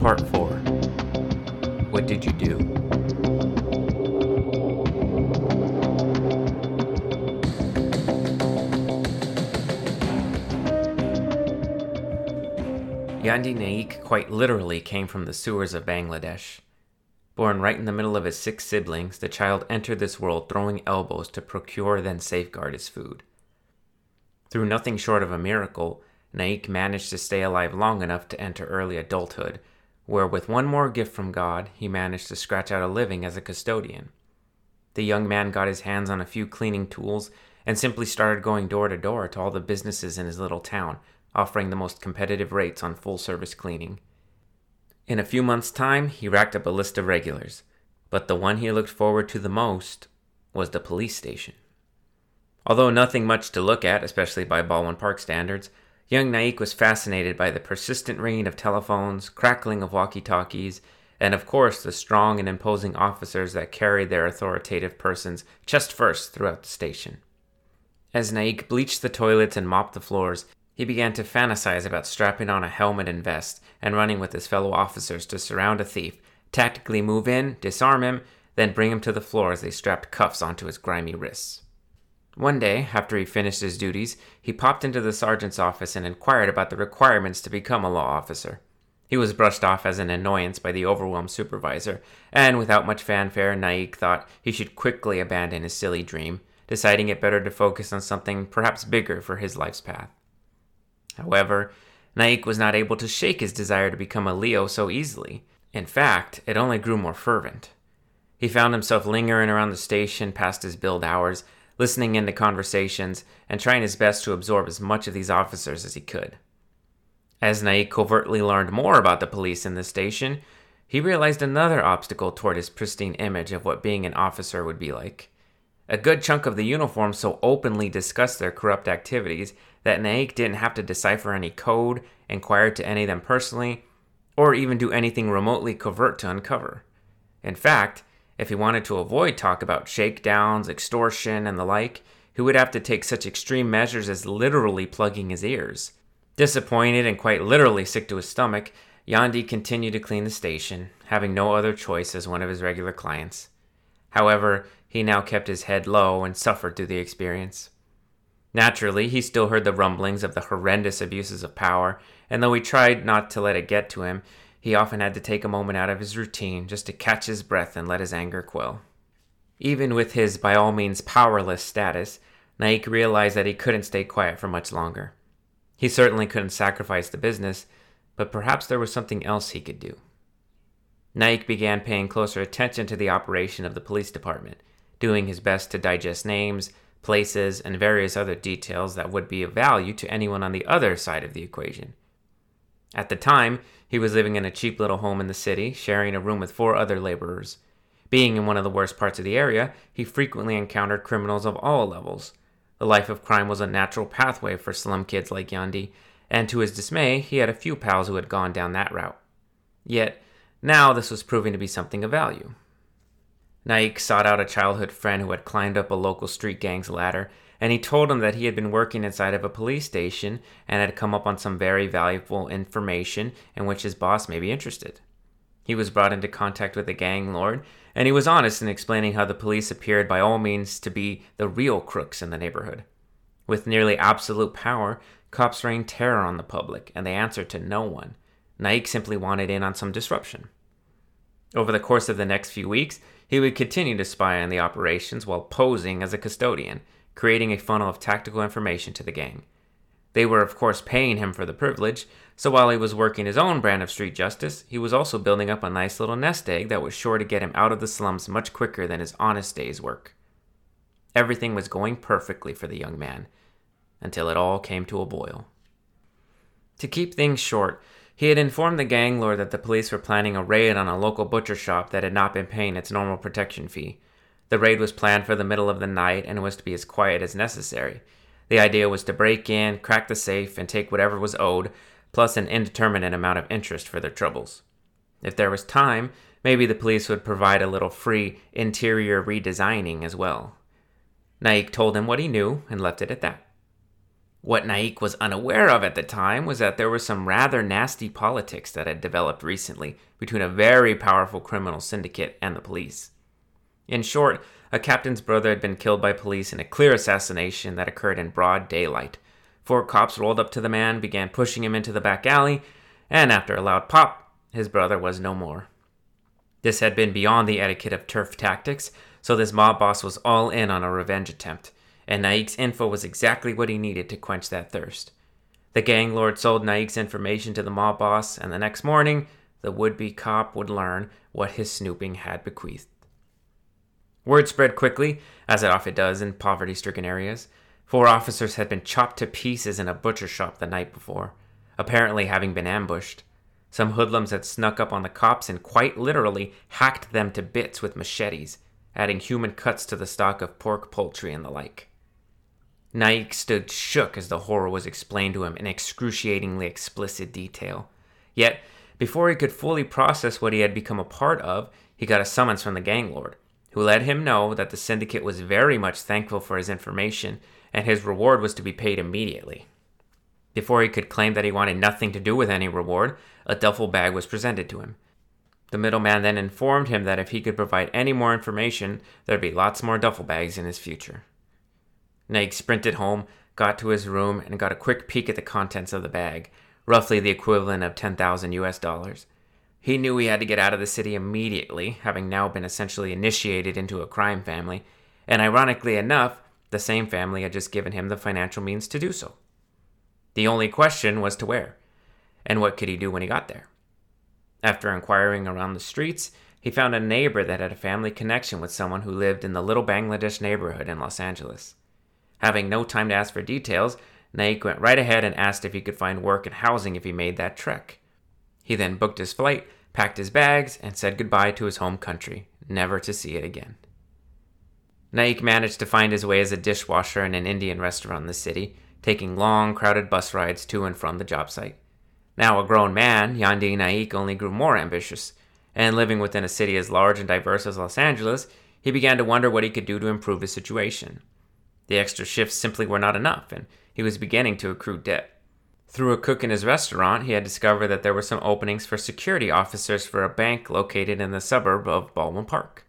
Part 4 What Did You Do? Yandi Naik quite literally came from the sewers of Bangladesh. Born right in the middle of his six siblings, the child entered this world throwing elbows to procure then safeguard his food. Through nothing short of a miracle, Naik managed to stay alive long enough to enter early adulthood, where with one more gift from God, he managed to scratch out a living as a custodian. The young man got his hands on a few cleaning tools and simply started going door to door to all the businesses in his little town, offering the most competitive rates on full service cleaning. In a few months' time, he racked up a list of regulars, but the one he looked forward to the most was the police station. Although nothing much to look at, especially by Baldwin Park standards, young Naik was fascinated by the persistent ringing of telephones, crackling of walkie talkies, and of course the strong and imposing officers that carried their authoritative persons chest first throughout the station. As Naik bleached the toilets and mopped the floors, he began to fantasize about strapping on a helmet and vest and running with his fellow officers to surround a thief, tactically move in, disarm him, then bring him to the floor as they strapped cuffs onto his grimy wrists. One day, after he finished his duties, he popped into the sergeant's office and inquired about the requirements to become a law officer. He was brushed off as an annoyance by the overwhelmed supervisor, and without much fanfare, Naik thought he should quickly abandon his silly dream, deciding it better to focus on something perhaps bigger for his life's path. However, Naik was not able to shake his desire to become a Leo so easily. In fact, it only grew more fervent. He found himself lingering around the station past his billed hours, listening into conversations, and trying his best to absorb as much of these officers as he could. As Naik covertly learned more about the police in the station, he realized another obstacle toward his pristine image of what being an officer would be like. A good chunk of the uniform so openly discussed their corrupt activities that Naik didn't have to decipher any code, inquire to any of them personally, or even do anything remotely covert to uncover. In fact, if he wanted to avoid talk about shakedowns, extortion, and the like, he would have to take such extreme measures as literally plugging his ears. Disappointed and quite literally sick to his stomach, Yandi continued to clean the station, having no other choice as one of his regular clients. However, he now kept his head low and suffered through the experience. Naturally, he still heard the rumblings of the horrendous abuses of power, and though he tried not to let it get to him, he often had to take a moment out of his routine just to catch his breath and let his anger quell. Even with his by all means powerless status, Naik realized that he couldn't stay quiet for much longer. He certainly couldn't sacrifice the business, but perhaps there was something else he could do. Naik began paying closer attention to the operation of the police department, doing his best to digest names, places, and various other details that would be of value to anyone on the other side of the equation. At the time, he was living in a cheap little home in the city, sharing a room with four other laborers. Being in one of the worst parts of the area, he frequently encountered criminals of all levels. The life of crime was a natural pathway for slum kids like Yandi, and to his dismay, he had a few pals who had gone down that route. Yet, now this was proving to be something of value. Naik sought out a childhood friend who had climbed up a local street gang's ladder, and he told him that he had been working inside of a police station and had come up on some very valuable information in which his boss may be interested. He was brought into contact with the gang lord, and he was honest in explaining how the police appeared by all means to be the real crooks in the neighborhood. With nearly absolute power, cops rain terror on the public, and they answered to no one. Naik simply wanted in on some disruption. Over the course of the next few weeks, he would continue to spy on the operations while posing as a custodian, creating a funnel of tactical information to the gang. They were, of course, paying him for the privilege, so while he was working his own brand of street justice, he was also building up a nice little nest egg that was sure to get him out of the slums much quicker than his honest day's work. Everything was going perfectly for the young man, until it all came to a boil. To keep things short, he had informed the gang lord that the police were planning a raid on a local butcher shop that had not been paying its normal protection fee. The raid was planned for the middle of the night and was to be as quiet as necessary. The idea was to break in, crack the safe, and take whatever was owed, plus an indeterminate amount of interest for their troubles. If there was time, maybe the police would provide a little free interior redesigning as well. Naik told him what he knew and left it at that. What Naik was unaware of at the time was that there was some rather nasty politics that had developed recently between a very powerful criminal syndicate and the police. In short, a captain's brother had been killed by police in a clear assassination that occurred in broad daylight. Four cops rolled up to the man, began pushing him into the back alley, and after a loud pop, his brother was no more. This had been beyond the etiquette of turf tactics, so this mob boss was all in on a revenge attempt, and Naik's info was exactly what he needed to quench that thirst. The gang lord sold Naik's information to the mob boss, and the next morning, the would be cop would learn what his snooping had bequeathed. Word spread quickly, as it often does in poverty stricken areas. Four officers had been chopped to pieces in a butcher shop the night before, apparently having been ambushed. Some hoodlums had snuck up on the cops and quite literally hacked them to bits with machetes, adding human cuts to the stock of pork, poultry, and the like. Naik stood shook as the horror was explained to him in excruciatingly explicit detail. Yet, before he could fully process what he had become a part of, he got a summons from the gang lord who let him know that the syndicate was very much thankful for his information and his reward was to be paid immediately. Before he could claim that he wanted nothing to do with any reward, a duffel bag was presented to him. The middleman then informed him that if he could provide any more information, there'd be lots more duffel bags in his future. Naik sprinted home, got to his room, and got a quick peek at the contents of the bag, roughly the equivalent of 10,000 US dollars. He knew he had to get out of the city immediately, having now been essentially initiated into a crime family, and ironically enough, the same family had just given him the financial means to do so. The only question was to where, and what could he do when he got there? After inquiring around the streets, he found a neighbor that had a family connection with someone who lived in the little Bangladesh neighborhood in Los Angeles. Having no time to ask for details, Naik went right ahead and asked if he could find work and housing if he made that trek. He then booked his flight, packed his bags, and said goodbye to his home country, never to see it again. Naik managed to find his way as a dishwasher in an Indian restaurant in the city, taking long, crowded bus rides to and from the job site. Now a grown man, Yandi Naik only grew more ambitious, and living within a city as large and diverse as Los Angeles, he began to wonder what he could do to improve his situation. The extra shifts simply were not enough, and he was beginning to accrue debt. Through a cook in his restaurant, he had discovered that there were some openings for security officers for a bank located in the suburb of Baldwin Park.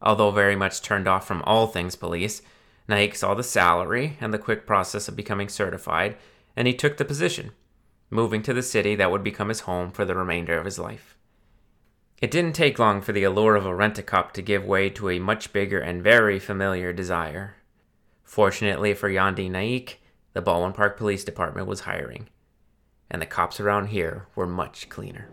Although very much turned off from all things police, Naik saw the salary and the quick process of becoming certified, and he took the position, moving to the city that would become his home for the remainder of his life. It didn't take long for the allure of a rent-a-cop to give way to a much bigger and very familiar desire. Fortunately for Yandi Naik, the Baldwin Park Police Department was hiring, and the cops around here were much cleaner.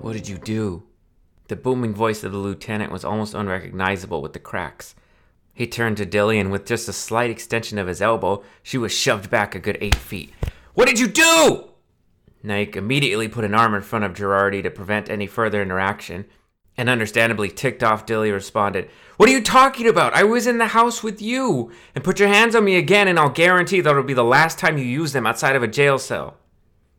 What did you do? The booming voice of the lieutenant was almost unrecognizable with the cracks. He turned to Dilly, and with just a slight extension of his elbow, she was shoved back a good eight feet. What did you do? Naik immediately put an arm in front of Girardi to prevent any further interaction, and understandably ticked off, Dilly responded, What are you talking about? I was in the house with you. And put your hands on me again, and I'll guarantee that it'll be the last time you use them outside of a jail cell.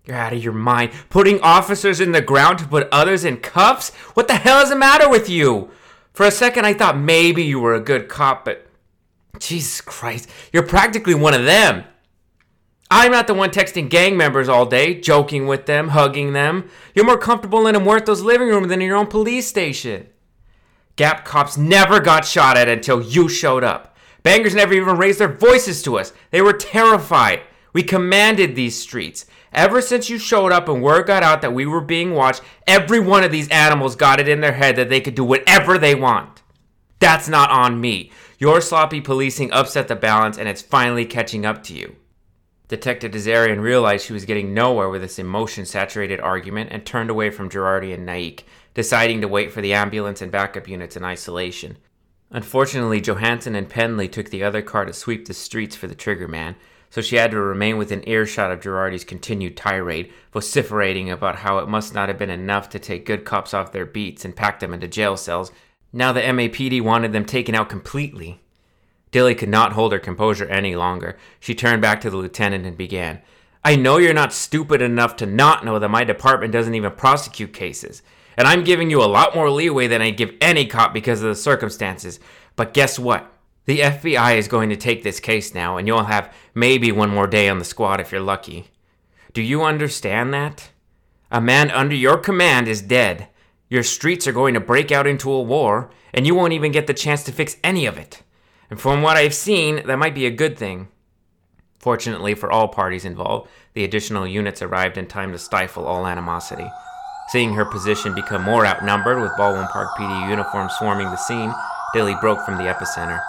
You're out of your mind. Putting officers in the ground to put others in cuffs? What the hell is the matter with you? For a second, I thought maybe you were a good cop, but Jesus Christ, you're practically one of them. I'm not the one texting gang members all day, joking with them, hugging them. You're more comfortable in a Muerto's living room than in your own police station. Gap cops never got shot at until you showed up. Bangers never even raised their voices to us. They were terrified. We commanded these streets. Ever since you showed up and word got out that we were being watched, every one of these animals got it in their head that they could do whatever they want. That's not on me. Your sloppy policing upset the balance and it's finally catching up to you. Detective D'Azarian realized she was getting nowhere with this emotion saturated argument and turned away from Girardi and Naik, deciding to wait for the ambulance and backup units in isolation. Unfortunately, Johansson and Penley took the other car to sweep the streets for the trigger man, so she had to remain within earshot of Girardi's continued tirade, vociferating about how it must not have been enough to take good cops off their beats and pack them into jail cells. Now the MAPD wanted them taken out completely. Dilly could not hold her composure any longer. She turned back to the lieutenant and began. I know you're not stupid enough to not know that my department doesn't even prosecute cases. And I'm giving you a lot more leeway than I give any cop because of the circumstances. But guess what? The FBI is going to take this case now, and you'll have maybe one more day on the squad if you're lucky. Do you understand that? A man under your command is dead. Your streets are going to break out into a war, and you won't even get the chance to fix any of it. And from what I've seen, that might be a good thing. Fortunately for all parties involved, the additional units arrived in time to stifle all animosity. Seeing her position become more outnumbered with Baldwin Park PD uniforms swarming the scene, Dilly broke from the epicenter.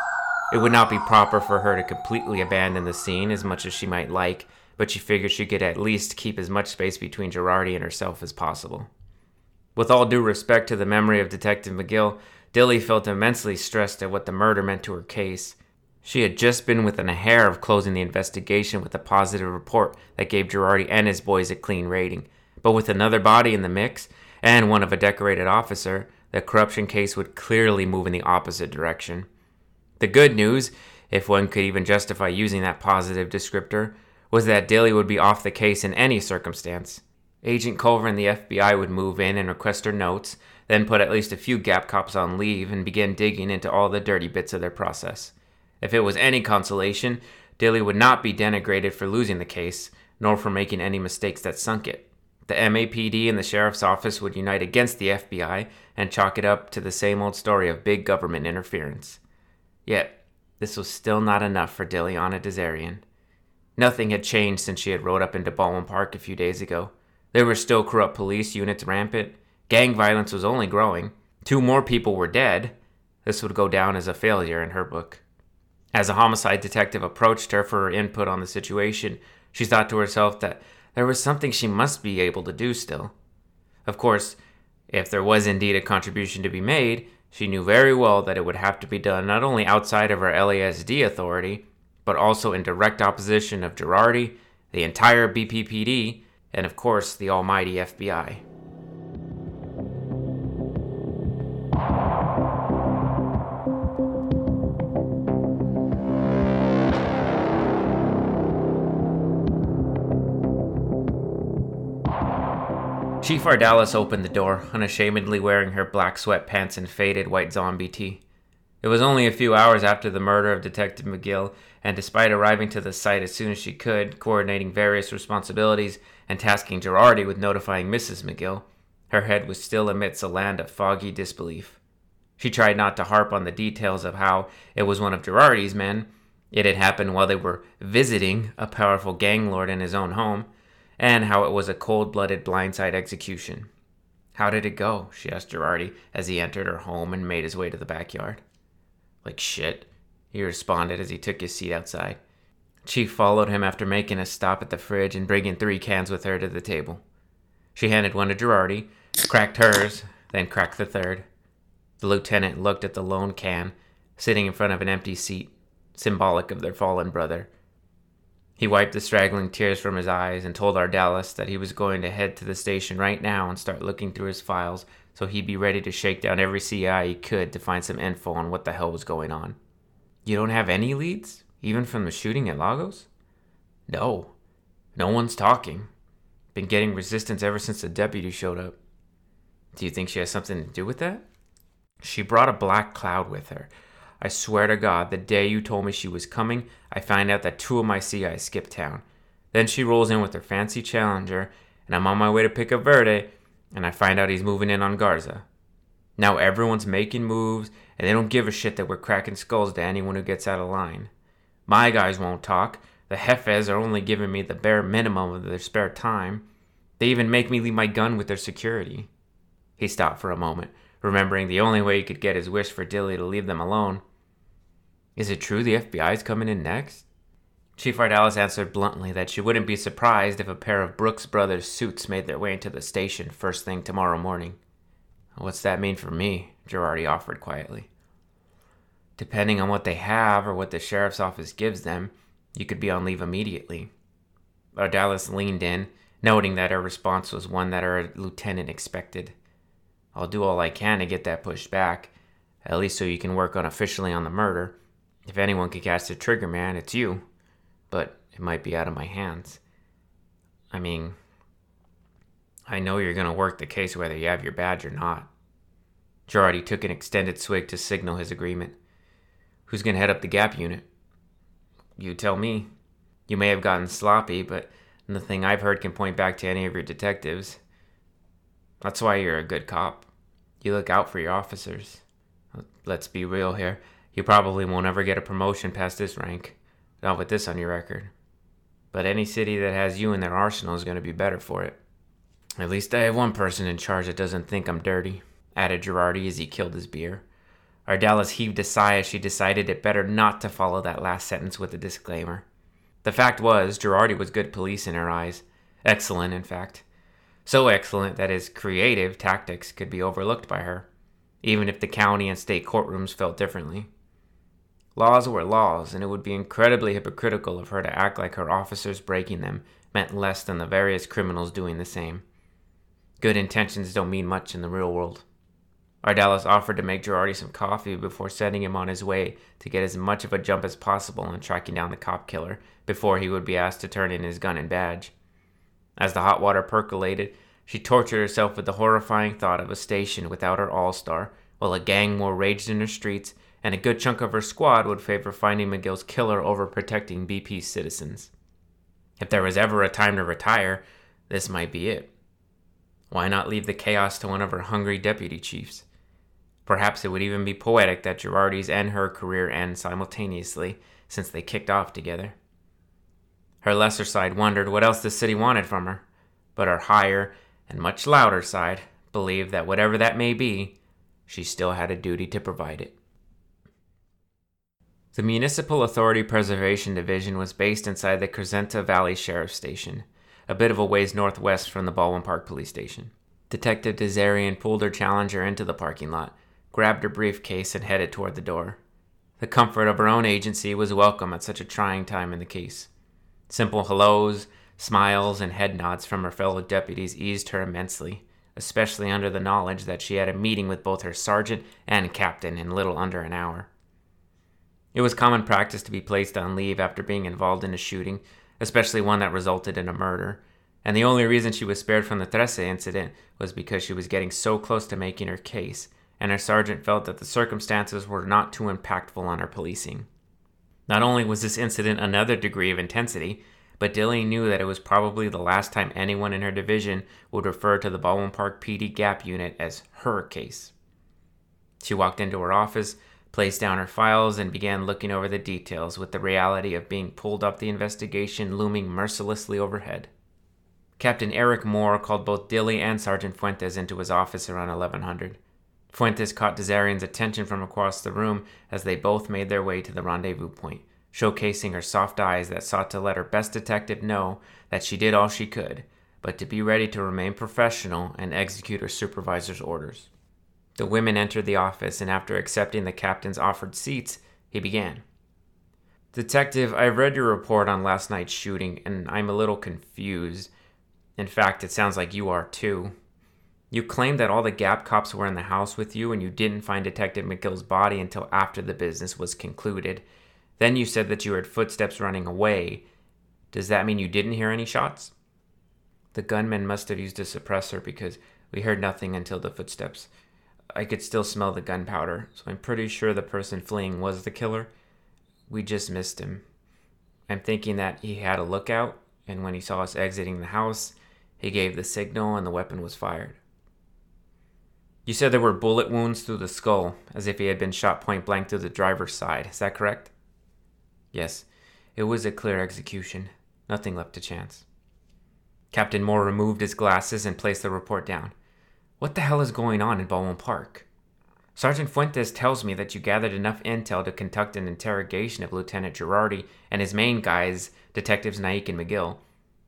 It would not be proper for her to completely abandon the scene as much as she might like, but she figured she could at least keep as much space between Girardi and herself as possible. With all due respect to the memory of Detective McGill, Dilly felt immensely stressed at what the murder meant to her case. She had just been within a hair of closing the investigation with a positive report that gave Girardi and his boys a clean rating, but with another body in the mix, and one of a decorated officer, the corruption case would clearly move in the opposite direction. The good news, if one could even justify using that positive descriptor, was that Dilly would be off the case in any circumstance. Agent Culver and the FBI would move in and request her notes, then put at least a few Gap cops on leave and begin digging into all the dirty bits of their process. If it was any consolation, Dilly would not be denigrated for losing the case, nor for making any mistakes that sunk it. The MAPD and the sheriff's office would unite against the FBI and chalk it up to the same old story of big government interference. Yet, this was still not enough for Diliana D'Azarian. Nothing had changed since she had rode up into Baldwin Park a few days ago. There were still corrupt police units rampant. Gang violence was only growing. Two more people were dead. This would go down as a failure in her book. As a homicide detective approached her for her input on the situation, she thought to herself that there was something she must be able to do still. Of course, if there was indeed a contribution to be made, she knew very well that it would have to be done not only outside of her LASD authority, but also in direct opposition of Girardi, the entire BPPD, and of course the almighty FBI. Chief Ardales opened the door, unashamedly wearing her black sweatpants and faded white zombie tee. It was only a few hours after the murder of Detective McGill, and despite arriving to the site as soon as she could, coordinating various responsibilities, and tasking Girardi with notifying Mrs. McGill, her head was still amidst a land of foggy disbelief. She tried not to harp on the details of how it was one of Girardi's men. It had happened while they were visiting a powerful gang lord in his own home and how it was a cold blooded blindside execution. How did it go? she asked Girardi as he entered her home and made his way to the backyard. Like shit, he responded as he took his seat outside. Chief followed him after making a stop at the fridge and bringing three cans with her to the table. She handed one to Girardi, cracked hers, then cracked the third. The lieutenant looked at the lone can, sitting in front of an empty seat, symbolic of their fallen brother. He wiped the straggling tears from his eyes and told Ardales that he was going to head to the station right now and start looking through his files so he'd be ready to shake down every CI he could to find some info on what the hell was going on. You don't have any leads? Even from the shooting at Lago's? No. No one's talking. Been getting resistance ever since the deputy showed up. Do you think she has something to do with that? She brought a black cloud with her, I swear to God, the day you told me she was coming, I find out that two of my CIs skipped town. Then she rolls in with her fancy challenger, and I'm on my way to pick up Verde, and I find out he's moving in on Garza. Now everyone's making moves, and they don't give a shit that we're cracking skulls to anyone who gets out of line. My guys won't talk. The Jefes are only giving me the bare minimum of their spare time. They even make me leave my gun with their security. He stopped for a moment, remembering the only way he could get his wish for Dilly to leave them alone is it true the FBI is coming in next? Chief Ardales answered bluntly that she wouldn't be surprised if a pair of Brooks Brothers suits made their way into the station first thing tomorrow morning. What's that mean for me? Girardi offered quietly. Depending on what they have or what the sheriff's office gives them, you could be on leave immediately. Ardales leaned in, noting that her response was one that her lieutenant expected. I'll do all I can to get that pushed back, at least so you can work unofficially on the murder. If anyone could cast the trigger man, it's you. But it might be out of my hands. I mean, I know you're going to work the case whether you have your badge or not. Girardi took an extended swig to signal his agreement. Who's going to head up the Gap unit? You tell me. You may have gotten sloppy, but nothing I've heard can point back to any of your detectives. That's why you're a good cop. You look out for your officers. Let's be real here. You probably won't ever get a promotion past this rank. Not with this on your record. But any city that has you in their arsenal is going to be better for it. At least I have one person in charge that doesn't think I'm dirty, added Girardi as he killed his beer. Ardales heaved a sigh as she decided it better not to follow that last sentence with a disclaimer. The fact was, Girardi was good police in her eyes. Excellent, in fact. So excellent that his creative tactics could be overlooked by her, even if the county and state courtrooms felt differently. Laws were laws, and it would be incredibly hypocritical of her to act like her officers breaking them meant less than the various criminals doing the same. Good intentions don't mean much in the real world. Ardales offered to make Girardi some coffee before setting him on his way to get as much of a jump as possible in tracking down the cop killer before he would be asked to turn in his gun and badge. As the hot water percolated, she tortured herself with the horrifying thought of a station without her all star, while a gang war raged in her streets, and a good chunk of her squad would favor finding McGill's killer over protecting BP's citizens. If there was ever a time to retire, this might be it. Why not leave the chaos to one of her hungry deputy chiefs? Perhaps it would even be poetic that Girardi's and her career end simultaneously, since they kicked off together. Her lesser side wondered what else the city wanted from her, but her higher and much louder side believed that whatever that may be, she still had a duty to provide it. The Municipal Authority Preservation Division was based inside the Crescenta Valley Sheriff Station, a bit of a ways northwest from the Baldwin Park Police Station. Detective D'Azarian pulled her challenger into the parking lot, grabbed her briefcase, and headed toward the door. The comfort of her own agency was welcome at such a trying time in the case. Simple hellos, smiles, and head nods from her fellow deputies eased her immensely, especially under the knowledge that she had a meeting with both her sergeant and captain in little under an hour. It was common practice to be placed on leave after being involved in a shooting, especially one that resulted in a murder, and the only reason she was spared from the Trece incident was because she was getting so close to making her case, and her sergeant felt that the circumstances were not too impactful on her policing. Not only was this incident another degree of intensity, but Dilly knew that it was probably the last time anyone in her division would refer to the Baldwin Park PD Gap unit as her case. She walked into her office, placed down her files, and began looking over the details with the reality of being pulled up the investigation looming mercilessly overhead. Captain Eric Moore called both Dilly and Sergeant Fuentes into his office around 1100. Fuentes caught D'Azarian's attention from across the room as they both made their way to the rendezvous point, showcasing her soft eyes that sought to let her best detective know that she did all she could, but to be ready to remain professional and execute her supervisor's orders. The women entered the office, and after accepting the captain's offered seats, he began. Detective, I've read your report on last night's shooting, and I'm a little confused. In fact, it sounds like you are too. You claimed that all the Gap cops were in the house with you and you didn't find Detective McGill's body until after the business was concluded. Then you said that you heard footsteps running away. Does that mean you didn't hear any shots? The gunman must have used a suppressor because we heard nothing until the footsteps. I could still smell the gunpowder, so I'm pretty sure the person fleeing was the killer. We just missed him. I'm thinking that he had a lookout, and when he saw us exiting the house, he gave the signal and the weapon was fired. You said there were bullet wounds through the skull, as if he had been shot point blank through the driver's side. Is that correct? Yes, it was a clear execution. Nothing left to chance. Captain Moore removed his glasses and placed the report down. What the hell is going on in Baldwin Park? Sergeant Fuentes tells me that you gathered enough intel to conduct an interrogation of Lieutenant Girardi and his main guys, Detectives Naik and McGill,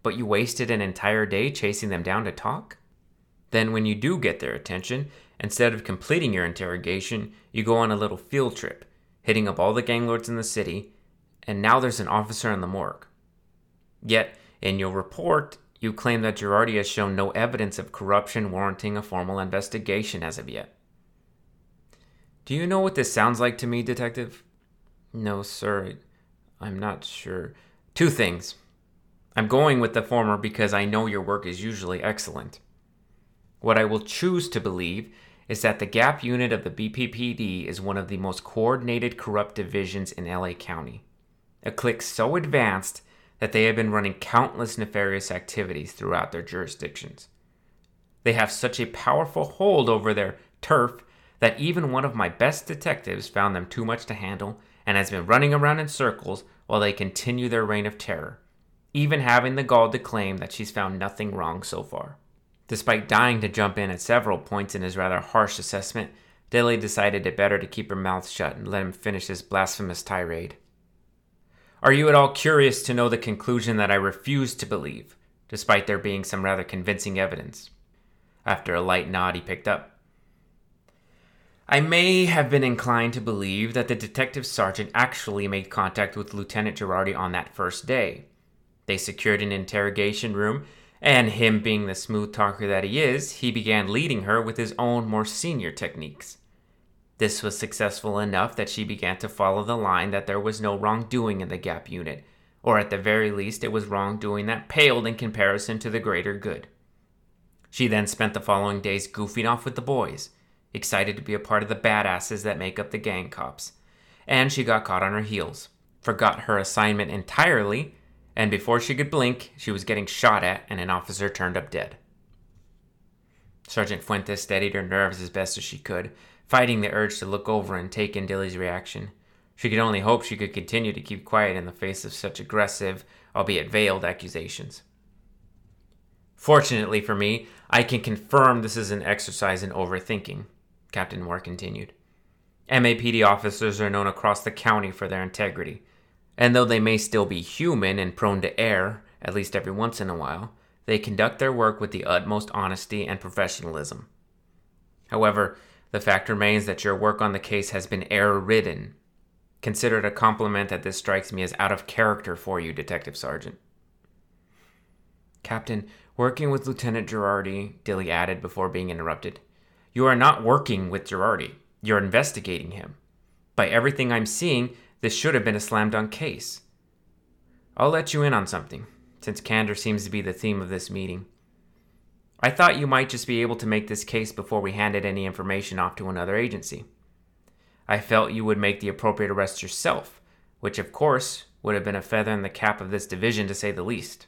but you wasted an entire day chasing them down to talk? Then, when you do get their attention, Instead of completing your interrogation, you go on a little field trip. hitting up all the gang lords in the city, and now there's an officer in the morgue. Yet, in your report, you claim that Girardi has shown no evidence of corruption warranting a formal investigation as of yet. Do you know what this sounds like to me, Detective? No, sir. I'm not sure. Two things. I'm going with the former because I know your work is usually excellent. What I will choose to believe is that the GAP unit of the BPPD is one of the most coordinated corrupt divisions in LA County. A clique so advanced that they have been running countless nefarious activities throughout their jurisdictions. They have such a powerful hold over their turf that even one of my best detectives found them too much to handle and has been running around in circles while they continue their reign of terror, even having the gall to claim that she's found nothing wrong so far. Despite dying to jump in at several points in his rather harsh assessment, Dilly decided it better to keep her mouth shut and let him finish his blasphemous tirade. Are you at all curious to know the conclusion that I refuse to believe, despite there being some rather convincing evidence? After a light nod, he picked up. I may have been inclined to believe that the detective sergeant actually made contact with Lieutenant Girardi on that first day. They secured an interrogation room, and him being the smooth talker that he is, he began leading her with his own more senior techniques. This was successful enough that she began to follow the line that there was no wrongdoing in the Gap unit, or at the very least, it was wrongdoing that paled in comparison to the greater good. She then spent the following days goofing off with the boys, excited to be a part of the badasses that make up the gang cops. And she got caught on her heels, forgot her assignment entirely, and before she could blink, she was getting shot at and an officer turned up dead. Sergeant Fuentes steadied her nerves as best as she could, fighting the urge to look over and take in Dilly's reaction. She could only hope she could continue to keep quiet in the face of such aggressive, albeit veiled, accusations. Fortunately for me, I can confirm this is an exercise in overthinking, Captain Moore continued. MAPD officers are known across the county for their integrity, and though they may still be human and prone to err, at least every once in a while, they conduct their work with the utmost honesty and professionalism. However, the fact remains that your work on the case has been error ridden. Consider it a compliment that this strikes me as out of character for you, Detective Sergeant. Captain, working with Lieutenant Girardi, Dilly added before being interrupted. You are not working with Girardi. You're investigating him. By everything I'm seeing, this should have been a slam dunk case. I'll let you in on something, since candor seems to be the theme of this meeting. I thought you might just be able to make this case before we handed any information off to another agency. I felt you would make the appropriate arrest yourself, which of course would have been a feather in the cap of this division to say the least.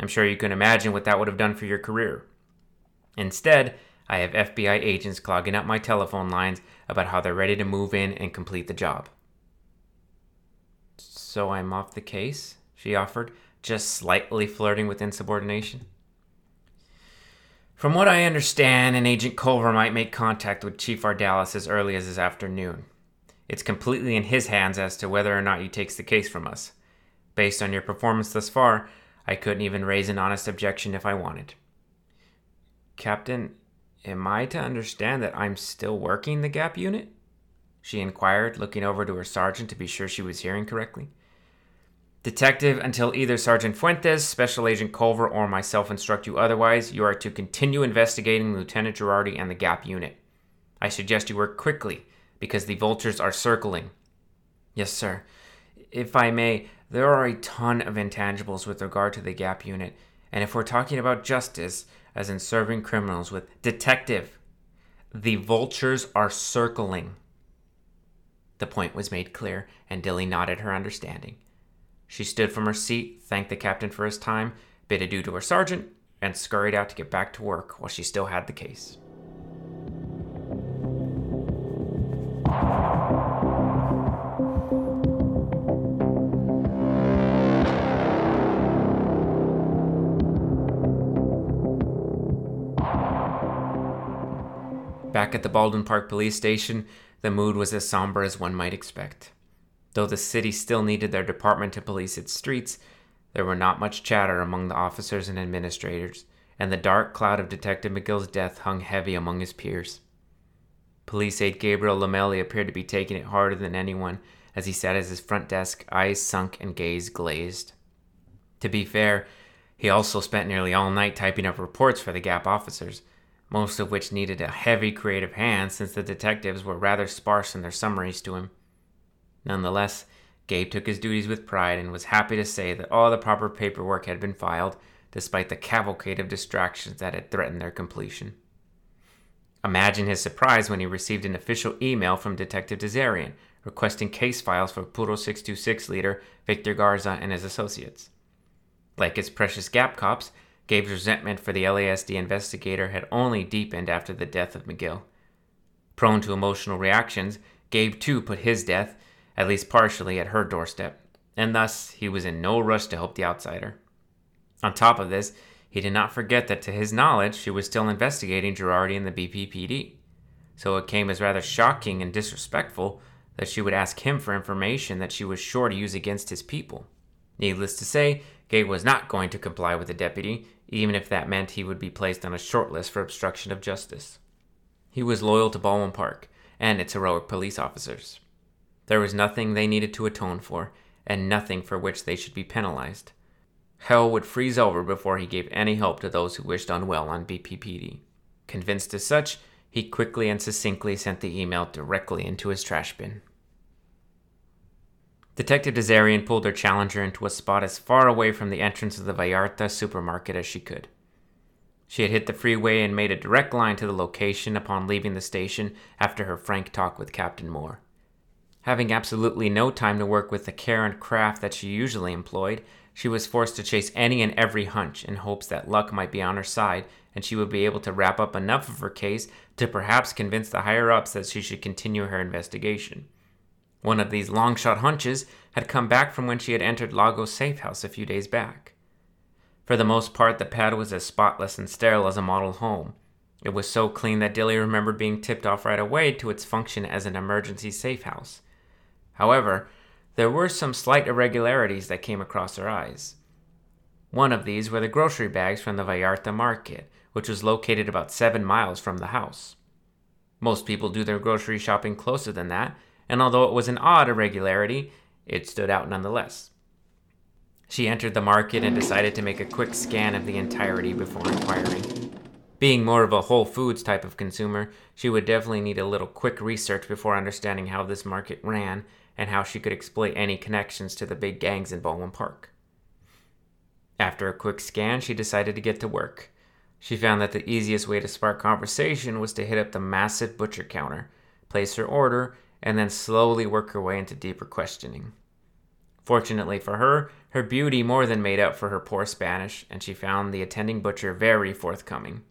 I'm sure you can imagine what that would have done for your career. Instead, I have FBI agents clogging up my telephone lines about how they're ready to move in and complete the job. So I'm off the case? She offered, just slightly flirting with insubordination. From what I understand, an Agent Culver might make contact with Chief Ardales as early as this afternoon. It's completely in his hands as to whether or not he takes the case from us. Based on your performance thus far, I couldn't even raise an honest objection if I wanted. Captain, am I to understand that I'm still working the GAP unit? She inquired, looking over to her sergeant to be sure she was hearing correctly. Detective, until either Sergeant Fuentes, Special Agent Culver, or myself instruct you otherwise, you are to continue investigating Lieutenant Girardi and the GAP unit. I suggest you work quickly, because the vultures are circling. Yes, sir. If I may, there are a ton of intangibles with regard to the GAP unit, and if we're talking about justice, as in serving criminals with. Detective, the vultures are circling. The point was made clear, and Dilly nodded her understanding. She stood from her seat, thanked the captain for his time, bid adieu to her sergeant, and scurried out to get back to work while she still had the case. Back at the Baldwin Park police station, the mood was as somber as one might expect. Though the city still needed their department to police its streets, there were not much chatter among the officers and administrators, and the dark cloud of Detective McGill's death hung heavy among his peers. Police aide Gabriel Lamelli appeared to be taking it harder than anyone as he sat at his front desk, eyes sunk and gaze glazed. To be fair, he also spent nearly all night typing up reports for the Gap officers, most of which needed a heavy creative hand since the detectives were rather sparse in their summaries to him. Nonetheless, Gabe took his duties with pride and was happy to say that all the proper paperwork had been filed, despite the cavalcade of distractions that had threatened their completion. Imagine his surprise when he received an official email from Detective D'Azarian requesting case files for Puro 626 leader Victor Garza and his associates. Like his precious Gap cops, Gabe's resentment for the LASD investigator had only deepened after the death of McGill. Prone to emotional reactions, Gabe too put his death, at least partially, at her doorstep, and thus he was in no rush to help the outsider. On top of this, he did not forget that to his knowledge she was still investigating Girardi and the BPPD. So it came as rather shocking and disrespectful that she would ask him for information that she was sure to use against his people. Needless to say, Gabe was not going to comply with the deputy, even if that meant he would be placed on a short list for obstruction of justice. He was loyal to Baldwin Park and its heroic police officers. There was nothing they needed to atone for, and nothing for which they should be penalized. Hell would freeze over before he gave any help to those who wished unwell on BPPD. Convinced as such, he quickly and succinctly sent the email directly into his trash bin. Detective D'Azarian pulled her challenger into a spot as far away from the entrance of the Vallarta supermarket as she could. She had hit the freeway and made a direct line to the location upon leaving the station after her frank talk with Captain Moore. Having absolutely no time to work with the care and craft that she usually employed, she was forced to chase any and every hunch in hopes that luck might be on her side and she would be able to wrap up enough of her case to perhaps convince the higher ups that she should continue her investigation. One of these long shot hunches had come back from when she had entered Lago's safe house a few days back. For the most part, the pad was as spotless and sterile as a model home. It was so clean that Dilly remembered being tipped off right away to its function as an emergency safe house. However, there were some slight irregularities that came across her eyes. One of these were the grocery bags from the Vallarta market, which was located about seven miles from the house. Most people do their grocery shopping closer than that, and although it was an odd irregularity, it stood out nonetheless. She entered the market and decided to make a quick scan of the entirety before inquiring. Being more of a Whole Foods type of consumer, she would definitely need a little quick research before understanding how this market ran and how she could exploit any connections to the big gangs in Baldwin Park. After a quick scan, she decided to get to work. She found that the easiest way to spark conversation was to hit up the massive butcher counter, place her order, and then slowly work her way into deeper questioning. Fortunately for her, her beauty more than made up for her poor Spanish, and she found the attending butcher very forthcoming.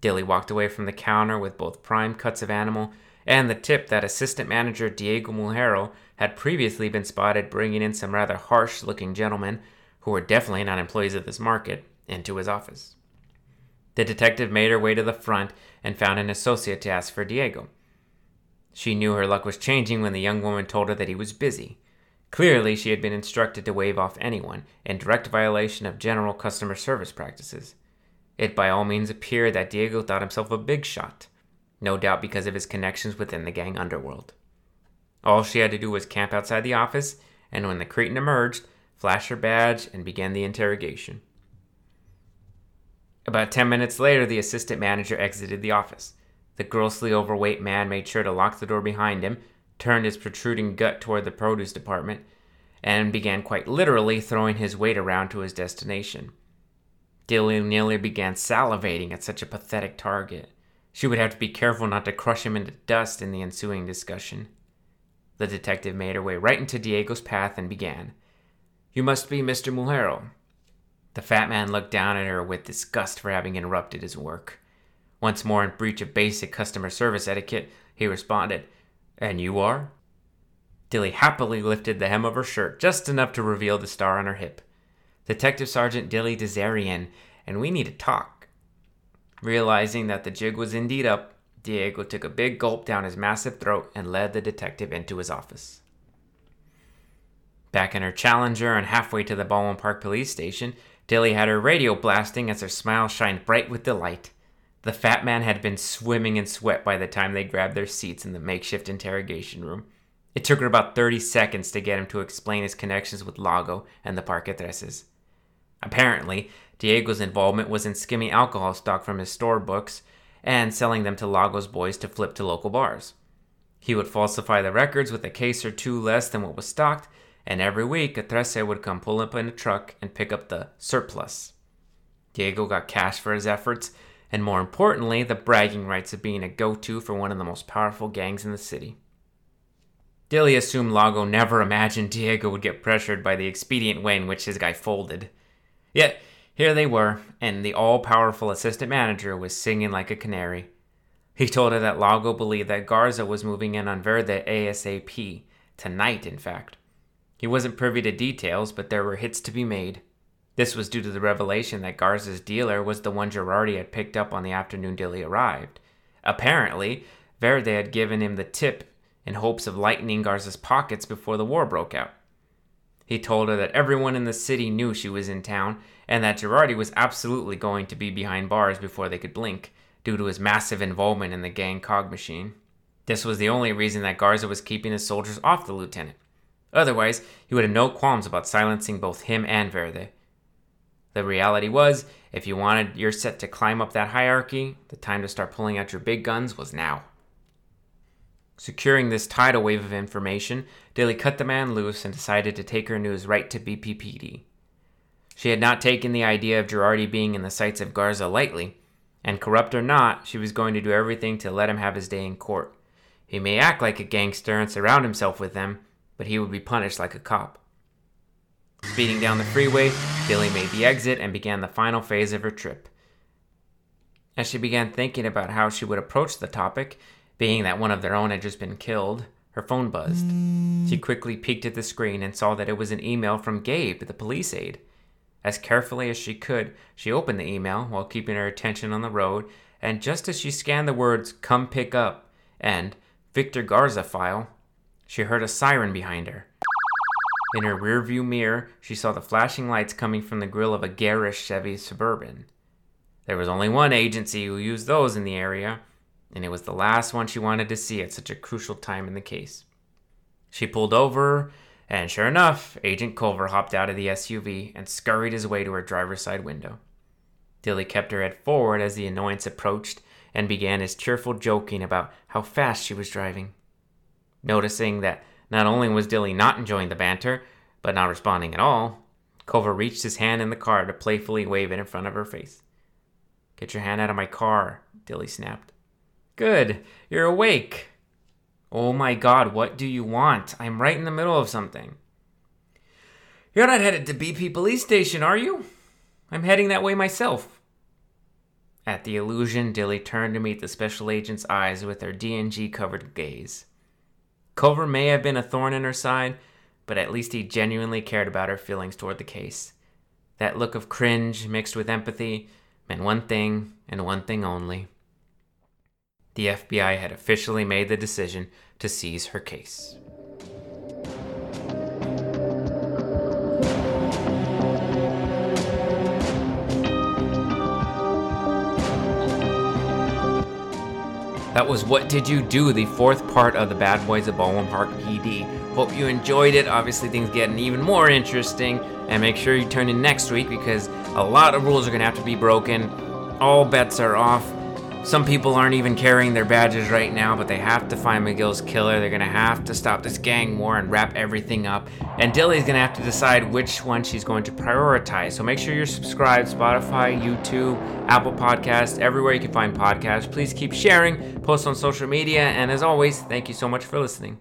Dilly walked away from the counter with both prime cuts of animal and the tip that assistant manager Diego Mulhero had previously been spotted bringing in some rather harsh looking gentlemen, who were definitely not employees of this market, into his office. The detective made her way to the front and found an associate to ask for Diego. She knew her luck was changing when the young woman told her that he was busy. Clearly, she had been instructed to wave off anyone, in direct violation of general customer service practices. It by all means appeared that Diego thought himself a big shot, no doubt because of his connections within the gang underworld. All she had to do was camp outside the office, and when the cretin emerged, flash her badge and begin the interrogation. About ten minutes later, the assistant manager exited the office. The grossly overweight man made sure to lock the door behind him, turned his protruding gut toward the produce department, and began quite literally throwing his weight around to his destination. Dilly nearly began salivating at such a pathetic target. She would have to be careful not to crush him into dust in the ensuing discussion. The detective made her way right into Diego's path and began. You must be Mr. Mulhero. The fat man looked down at her with disgust for having interrupted his work. Once more in breach of basic customer service etiquette, he responded, And you are? Dilly happily lifted the hem of her shirt just enough to reveal the star on her hip. Detective Sergeant Dilly D'Azarian, and we need to talk. Realizing that the jig was indeed up, Diego took a big gulp down his massive throat and led the detective into his office. Back in her Challenger and halfway to the Baldwin Park police station, Dilly had her radio blasting as her smile shined bright with delight. The fat man had been swimming in sweat by the time they grabbed their seats in the makeshift interrogation room. It took her about 30 seconds to get him to explain his connections with Lago and the Parquetreses. Apparently, Diego's involvement was in skimming alcohol stock from his store books and selling them to Lago's boys to flip to local bars. He would falsify the records with a case or two less than what was stocked, and every week a Trece would come pull up in a truck and pick up the surplus. Diego got cash for his efforts, and more importantly, the bragging rights of being a go to for one of the most powerful gangs in the city. Dilly assumed Lago never imagined Diego would get pressured by the expedient way in which his guy folded. Yet, here they were, and the all powerful assistant manager was singing like a canary. He told her that Lago believed that Garza was moving in on Verde ASAP, tonight, in fact. He wasn't privy to details, but there were hits to be made. This was due to the revelation that Garza's dealer was the one Girardi had picked up on the afternoon Dilly arrived. Apparently, Verde had given him the tip in hopes of lightening Garza's pockets before the war broke out. He told her that everyone in the city knew she was in town and that Girardi was absolutely going to be behind bars before they could blink due to his massive involvement in the gang cog machine. This was the only reason that Garza was keeping his soldiers off the lieutenant. Otherwise, he would have no qualms about silencing both him and Verde. The reality was, if you wanted your set to climb up that hierarchy, the time to start pulling out your big guns was now. Securing this tidal wave of information, Dilly cut the man loose and decided to take her news right to BPPD. She had not taken the idea of Girardi being in the sights of Garza lightly, and corrupt or not, she was going to do everything to let him have his day in court. He may act like a gangster and surround himself with them, but he would be punished like a cop. Speeding down the freeway, Dilly made the exit and began the final phase of her trip. As she began thinking about how she would approach the topic, being that one of their own had just been killed, her phone buzzed. She quickly peeked at the screen and saw that it was an email from Gabe, the police aide. As carefully as she could, she opened the email while keeping her attention on the road, and just as she scanned the words come pick up and Victor Garza file, she heard a siren behind her. In her rearview mirror, she saw the flashing lights coming from the grill of a garish Chevy Suburban. There was only one agency who used those in the area, and it was the last one she wanted to see at such a crucial time in the case. She pulled over and sure enough, Agent Culver hopped out of the SUV and scurried his way to her driver's side window. Dilly kept her head forward as the annoyance approached and began his cheerful joking about how fast she was driving. Noticing that not only was Dilly not enjoying the banter, but not responding at all, Culver reached his hand in the car to playfully wave it in front of her face. Get your hand out of my car, Dilly snapped. Good, you're awake, Oh my god, what do you want? I'm right in the middle of something. You're not headed to BP police station, are you? I'm heading that way myself. At the illusion, Dilly turned to meet the special agent's eyes with their DNG covered gaze. Culver may have been a thorn in her side, but at least he genuinely cared about her feelings toward the case. That look of cringe mixed with empathy meant one thing and one thing only the FBI had officially made the decision to seize her case. That was What Did You Do, the fourth part of the Bad Boys of Baldwin Park PD. Hope you enjoyed it. Obviously, things getting even more interesting. And make sure you turn in next week because a lot of rules are going to have to be broken. All bets are off. Some people aren't even carrying their badges right now, but they have to find McGill's killer. They're gonna have to stop this gang war and wrap everything up. And Dilly's gonna have to decide which one she's going to prioritize. So make sure you're subscribed Spotify, YouTube, Apple Podcasts, everywhere you can find podcasts. Please keep sharing, post on social media, and as always, thank you so much for listening.